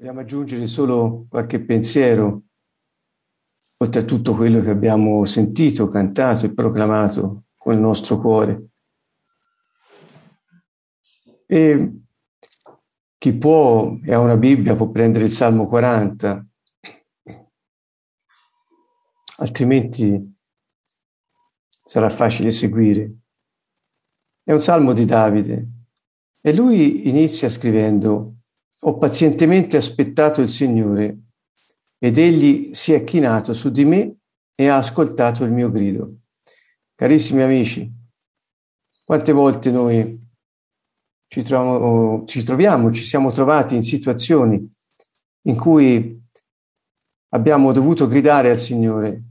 Vogliamo aggiungere solo qualche pensiero, oltre a tutto quello che abbiamo sentito, cantato e proclamato con il nostro cuore. E chi può e ha una Bibbia può prendere il Salmo 40, altrimenti sarà facile seguire. È un salmo di Davide e lui inizia scrivendo ho pazientemente aspettato il Signore ed egli si è chinato su di me e ha ascoltato il mio grido. Carissimi amici, quante volte noi ci troviamo, ci troviamo, ci siamo trovati in situazioni in cui abbiamo dovuto gridare al Signore.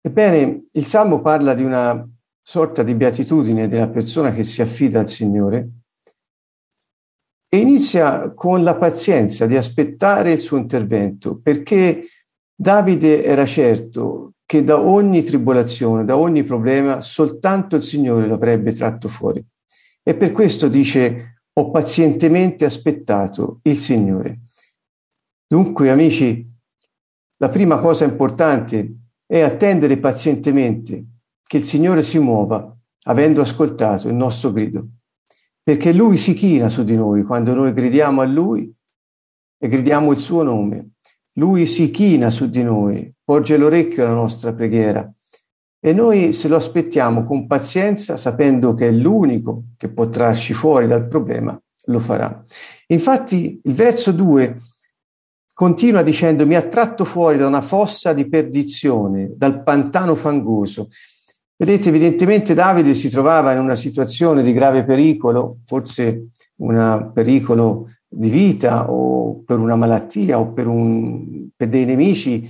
Ebbene, il Salmo parla di una sorta di beatitudine della persona che si affida al Signore e inizia con la pazienza di aspettare il suo intervento, perché Davide era certo che da ogni tribolazione, da ogni problema, soltanto il Signore lo avrebbe tratto fuori. E per questo dice, ho pazientemente aspettato il Signore. Dunque, amici, la prima cosa importante è attendere pazientemente che il Signore si muova, avendo ascoltato il nostro grido perché Lui si china su di noi quando noi gridiamo a Lui e gridiamo il suo nome. Lui si china su di noi, porge l'orecchio alla nostra preghiera e noi se lo aspettiamo con pazienza, sapendo che è l'unico che può trarci fuori dal problema, lo farà. Infatti il verso 2 continua dicendo mi ha tratto fuori da una fossa di perdizione, dal pantano fangoso Vedete, evidentemente Davide si trovava in una situazione di grave pericolo, forse un pericolo di vita o per una malattia o per, un, per dei nemici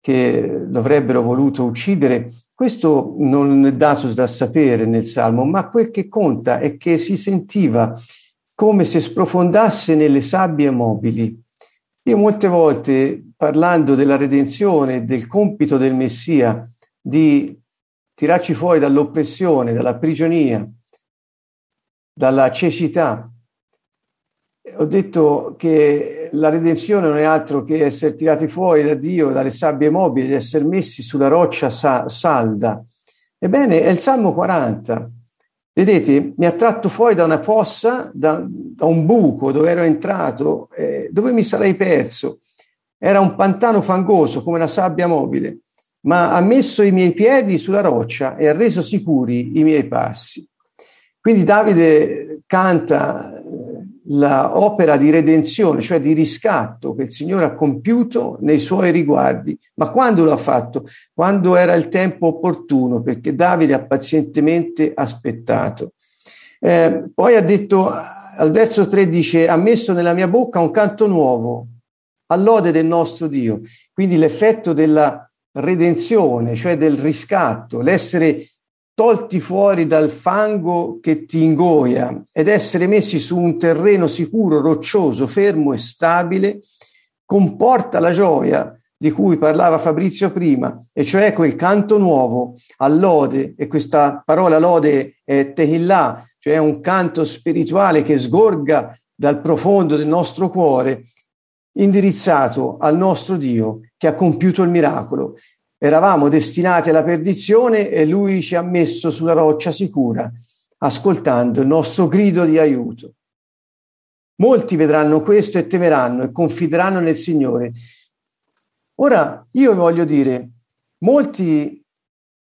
che lo voluto uccidere. Questo non è dato da sapere nel Salmo, ma quel che conta è che si sentiva come se sprofondasse nelle sabbie mobili. Io molte volte, parlando della redenzione, del compito del Messia di tirarci fuori dall'oppressione, dalla prigionia, dalla cecità. Ho detto che la redenzione non è altro che essere tirati fuori da Dio, dalle sabbie mobili, essere messi sulla roccia sa- salda. Ebbene, è il Salmo 40. Vedete, mi ha tratto fuori da una fossa, da, da un buco dove ero entrato, eh, dove mi sarei perso. Era un pantano fangoso come la sabbia mobile ma ha messo i miei piedi sulla roccia e ha reso sicuri i miei passi. Quindi Davide canta eh, l'opera di redenzione, cioè di riscatto che il Signore ha compiuto nei suoi riguardi. Ma quando lo ha fatto? Quando era il tempo opportuno, perché Davide ha pazientemente aspettato. Eh, poi ha detto, al verso 3 dice, ha messo nella mia bocca un canto nuovo, all'ode del nostro Dio. Quindi l'effetto della redenzione, cioè del riscatto, l'essere tolti fuori dal fango che ti ingoia ed essere messi su un terreno sicuro, roccioso, fermo e stabile, comporta la gioia di cui parlava Fabrizio prima, e cioè quel canto nuovo all'ode, e questa parola lode è tehillah, cioè un canto spirituale che sgorga dal profondo del nostro cuore indirizzato al nostro Dio che ha compiuto il miracolo. Eravamo destinati alla perdizione e lui ci ha messo sulla roccia sicura, ascoltando il nostro grido di aiuto. Molti vedranno questo e temeranno e confideranno nel Signore. Ora, io voglio dire, molti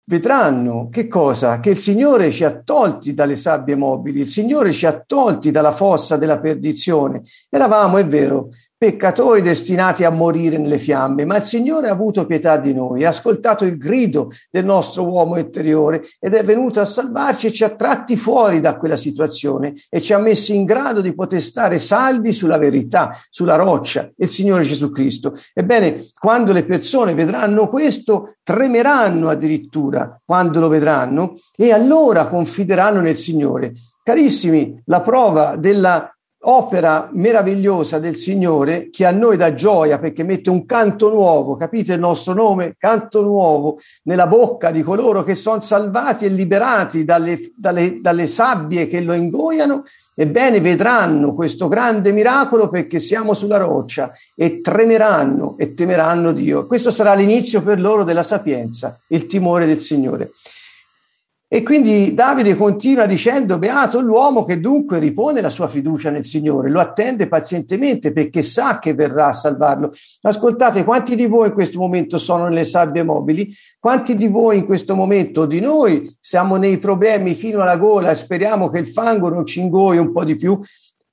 vedranno che cosa? Che il Signore ci ha tolti dalle sabbie mobili, il Signore ci ha tolti dalla fossa della perdizione. Eravamo, è vero, peccatori destinati a morire nelle fiamme, ma il Signore ha avuto pietà di noi, ha ascoltato il grido del nostro uomo interiore ed è venuto a salvarci e ci ha tratti fuori da quella situazione e ci ha messi in grado di poter stare saldi sulla verità, sulla roccia, il Signore Gesù Cristo. Ebbene, quando le persone vedranno questo, tremeranno addirittura quando lo vedranno e allora confideranno nel Signore. Carissimi, la prova della opera meravigliosa del Signore che a noi dà gioia perché mette un canto nuovo, capite il nostro nome? Canto nuovo nella bocca di coloro che sono salvati e liberati dalle, dalle, dalle sabbie che lo ingoiano, ebbene vedranno questo grande miracolo perché siamo sulla roccia e tremeranno e temeranno Dio. Questo sarà l'inizio per loro della sapienza, il timore del Signore. E quindi Davide continua dicendo, beato l'uomo che dunque ripone la sua fiducia nel Signore, lo attende pazientemente perché sa che verrà a salvarlo. Ascoltate, quanti di voi in questo momento sono nelle sabbie mobili? Quanti di voi in questo momento, di noi, siamo nei problemi fino alla gola e speriamo che il fango non ci ingoi un po' di più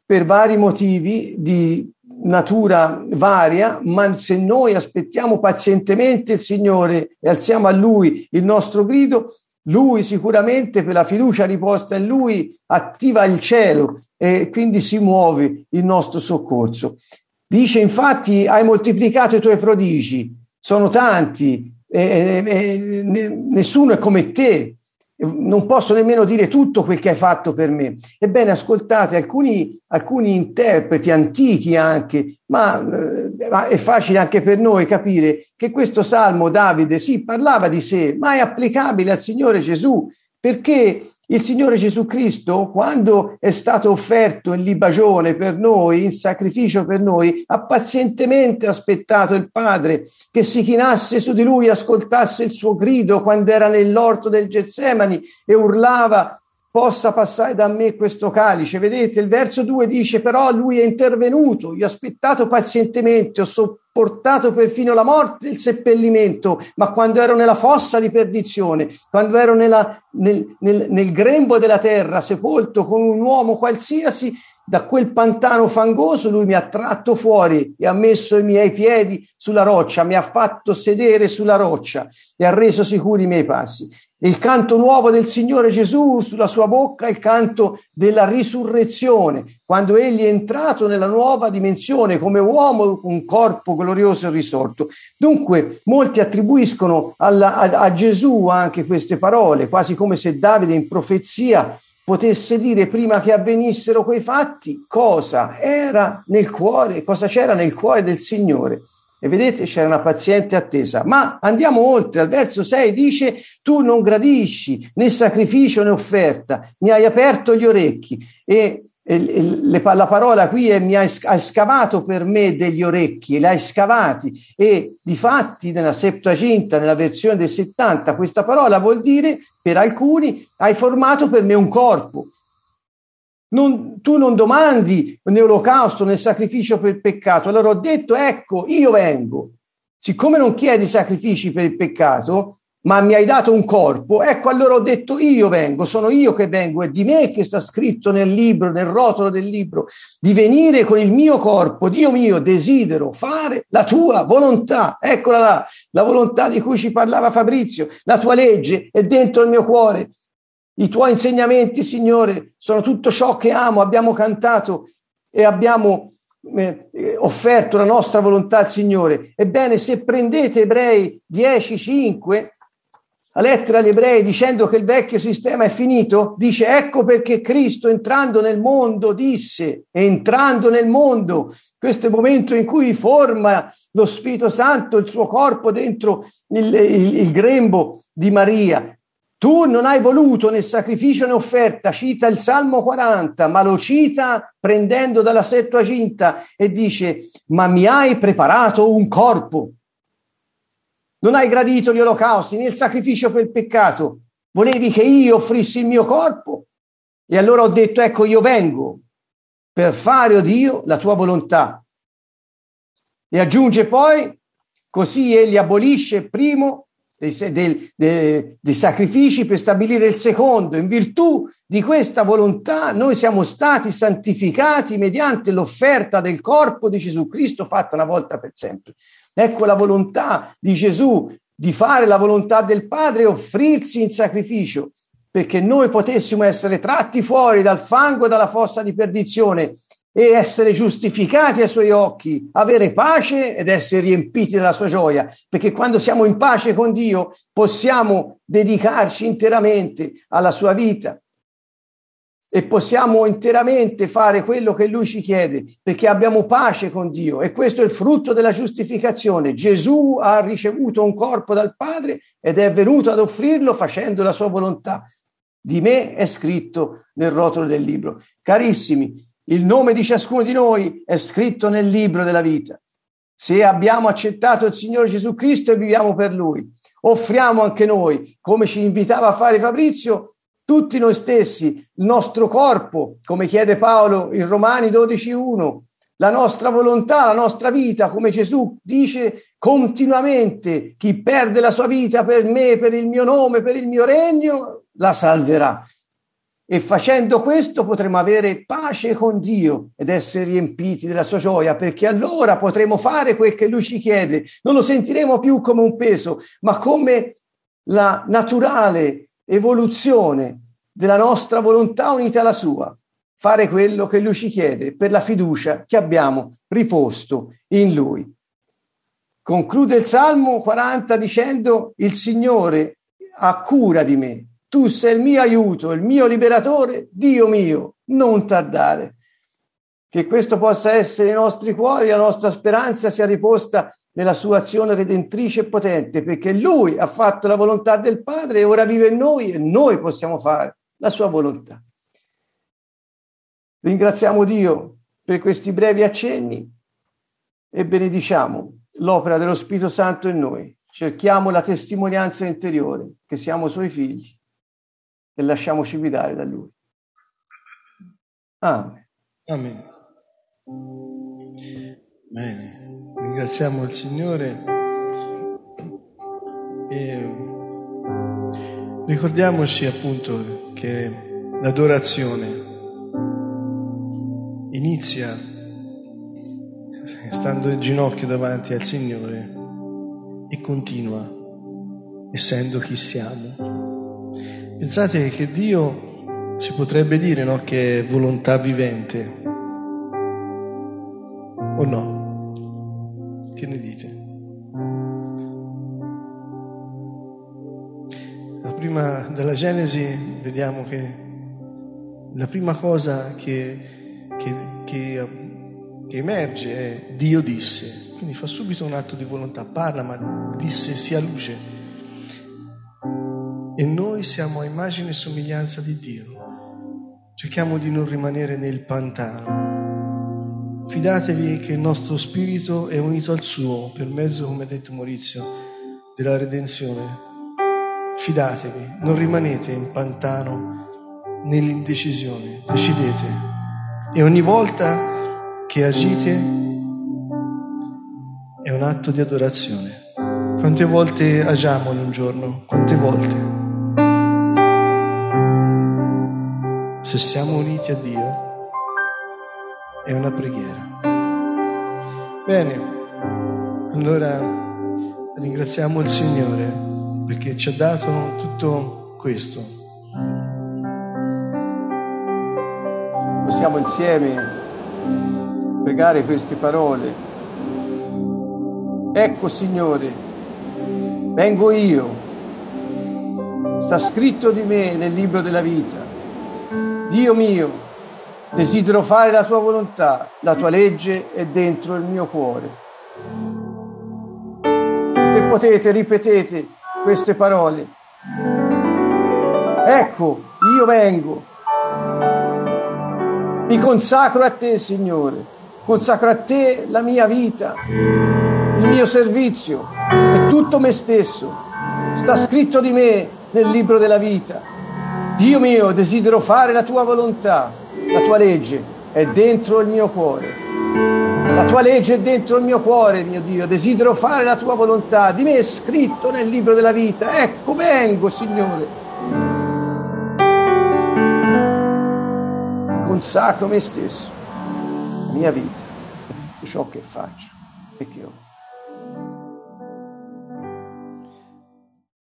per vari motivi di natura varia, ma se noi aspettiamo pazientemente il Signore e alziamo a Lui il nostro grido, lui sicuramente per la fiducia riposta in lui attiva il cielo e quindi si muove il nostro soccorso. Dice infatti hai moltiplicato i tuoi prodigi, sono tanti, e, e, e, nessuno è come te, non posso nemmeno dire tutto quel che hai fatto per me. Ebbene, ascoltate, alcuni, alcuni interpreti antichi anche, ma, eh, è facile anche per noi capire che questo salmo Davide sì parlava di sé, ma è applicabile al Signore Gesù, perché il Signore Gesù Cristo, quando è stato offerto in libagione per noi, in sacrificio per noi, ha pazientemente aspettato il Padre che si chinasse su di lui ascoltasse il suo grido quando era nell'orto del Getsemani e urlava possa passare da me questo calice. Vedete, il verso 2 dice però lui è intervenuto, io ho aspettato pazientemente, ho sopportato perfino la morte e il seppellimento, ma quando ero nella fossa di perdizione, quando ero nella, nel, nel, nel grembo della terra, sepolto con un uomo qualsiasi, da quel pantano fangoso lui mi ha tratto fuori e ha messo i miei piedi sulla roccia, mi ha fatto sedere sulla roccia e ha reso sicuri i miei passi. Il canto nuovo del Signore Gesù sulla sua bocca il canto della risurrezione, quando egli è entrato nella nuova dimensione come uomo, un corpo glorioso e risorto. Dunque, molti attribuiscono alla, a, a Gesù anche queste parole, quasi come se Davide in profezia potesse dire prima che avvenissero quei fatti cosa era nel cuore, cosa c'era nel cuore del Signore. E vedete, c'era una paziente attesa. Ma andiamo oltre, al verso 6 dice, tu non gradisci né sacrificio né offerta, mi hai aperto gli orecchi. E, la parola qui è mi hai, scavato per me degli orecchi, li hai scavati. E di fatti nella Septuaginta, nella versione del 70, questa parola vuol dire, per alcuni, hai formato per me un corpo. Non, tu non domandi né olocausto né sacrificio per il peccato. Allora ho detto, ecco, io vengo. Siccome non chiedi sacrifici per il peccato, ma mi hai dato un corpo, ecco allora ho detto io vengo, sono io che vengo, è di me che sta scritto nel libro, nel rotolo del libro, di venire con il mio corpo, Dio mio, desidero fare la tua volontà, eccola là, la volontà di cui ci parlava Fabrizio, la tua legge è dentro il mio cuore, i tuoi insegnamenti, Signore, sono tutto ciò che amo. Abbiamo cantato e abbiamo eh, offerto la nostra volontà al Signore. Ebbene, se prendete Ebrei 10:5, la lettera agli Ebrei dicendo che il vecchio sistema è finito, dice ecco perché Cristo entrando nel mondo disse, entrando nel mondo, questo è il momento in cui forma lo Spirito Santo il suo corpo dentro il, il, il grembo di Maria. Tu non hai voluto né sacrificio né offerta, cita il Salmo 40, ma lo cita prendendo dalla Settuaginta e dice, ma mi hai preparato un corpo. Non hai gradito gli olocausti né il sacrificio per il peccato. Volevi che io offrissi il mio corpo? E allora ho detto, ecco, io vengo per fare, o oh Dio, la tua volontà. E aggiunge poi, così egli abolisce il primo dei, dei, dei, dei, sacrifici per stabilire il secondo. In virtù di questa volontà noi siamo stati santificati mediante l'offerta del corpo di Gesù Cristo fatta una volta per sempre. Ecco la volontà di Gesù di fare la volontà del Padre e offrirsi in sacrificio perché noi potessimo essere tratti fuori dal fango e dalla fossa di perdizione e essere giustificati ai suoi occhi, avere pace ed essere riempiti della sua gioia, perché quando siamo in pace con Dio possiamo dedicarci interamente alla sua vita. E possiamo interamente fare quello che Lui ci chiede, perché abbiamo pace con Dio e questo è il frutto della giustificazione. Gesù ha ricevuto un corpo dal Padre ed è venuto ad offrirlo facendo la sua volontà. Di me è scritto nel rotolo del libro. Carissimi, il nome di ciascuno di noi è scritto nel libro della vita. Se abbiamo accettato il Signore Gesù Cristo e viviamo per Lui, offriamo anche noi, come ci invitava a fare Fabrizio, tutti noi stessi, il nostro corpo, come chiede Paolo in Romani 12.1, la nostra volontà, la nostra vita, come Gesù dice continuamente, chi perde la sua vita per me, per il mio nome, per il mio regno, la salverà. E facendo questo potremo avere pace con Dio ed essere riempiti della sua gioia, perché allora potremo fare quel che Lui ci chiede. Non lo sentiremo più come un peso, ma come la naturale evoluzione della nostra volontà unita alla sua. Fare quello che Lui ci chiede per la fiducia che abbiamo riposto in Lui. Conclude il Salmo 40 dicendo: Il Signore ha cura di me tu sei il mio aiuto, il mio liberatore, Dio mio, non tardare. Che questo possa essere i nostri cuori, la nostra speranza sia riposta nella sua azione redentrice e potente, perché Lui ha fatto la volontà del Padre e ora vive in noi e noi possiamo fare la sua volontà. Ringraziamo Dio per questi brevi accenni e benediciamo l'opera dello Spirito Santo in noi. Cerchiamo la testimonianza interiore che siamo Suoi figli e lasciamoci guidare da Lui. Amen. Amen. Bene, ringraziamo il Signore e ricordiamoci appunto che l'adorazione inizia stando in ginocchio davanti al Signore e continua essendo chi siamo. Pensate che Dio si potrebbe dire no, che è volontà vivente o no? Che ne dite? La prima, dalla Genesi vediamo che la prima cosa che, che, che, che emerge è Dio disse, quindi fa subito un atto di volontà, parla ma disse sia luce e noi siamo a immagine e somiglianza di Dio. Cerchiamo di non rimanere nel pantano. Fidatevi che il nostro spirito è unito al suo per mezzo, come ha detto Maurizio, della redenzione. Fidatevi, non rimanete in pantano nell'indecisione, decidete. E ogni volta che agite è un atto di adorazione. Quante volte agiamo in un giorno? Quante volte? se siamo uniti a Dio, è una preghiera. Bene, allora ringraziamo il Signore perché ci ha dato tutto questo. Possiamo insieme pregare queste parole. Ecco Signore, vengo io. Sta scritto di me nel libro della vita Dio mio, desidero fare la tua volontà, la tua legge è dentro il mio cuore. Se potete, ripetete queste parole. Ecco, io vengo. Mi consacro a te, Signore. Consacro a te la mia vita, il mio servizio e tutto me stesso. Sta scritto di me nel libro della vita. Dio mio, desidero fare la tua volontà, la tua legge è dentro il mio cuore. La tua legge è dentro il mio cuore, mio Dio, desidero fare la tua volontà. Di me è scritto nel libro della vita. Ecco, vengo, Signore. Consacro me stesso, la mia vita, ciò che faccio e che ho.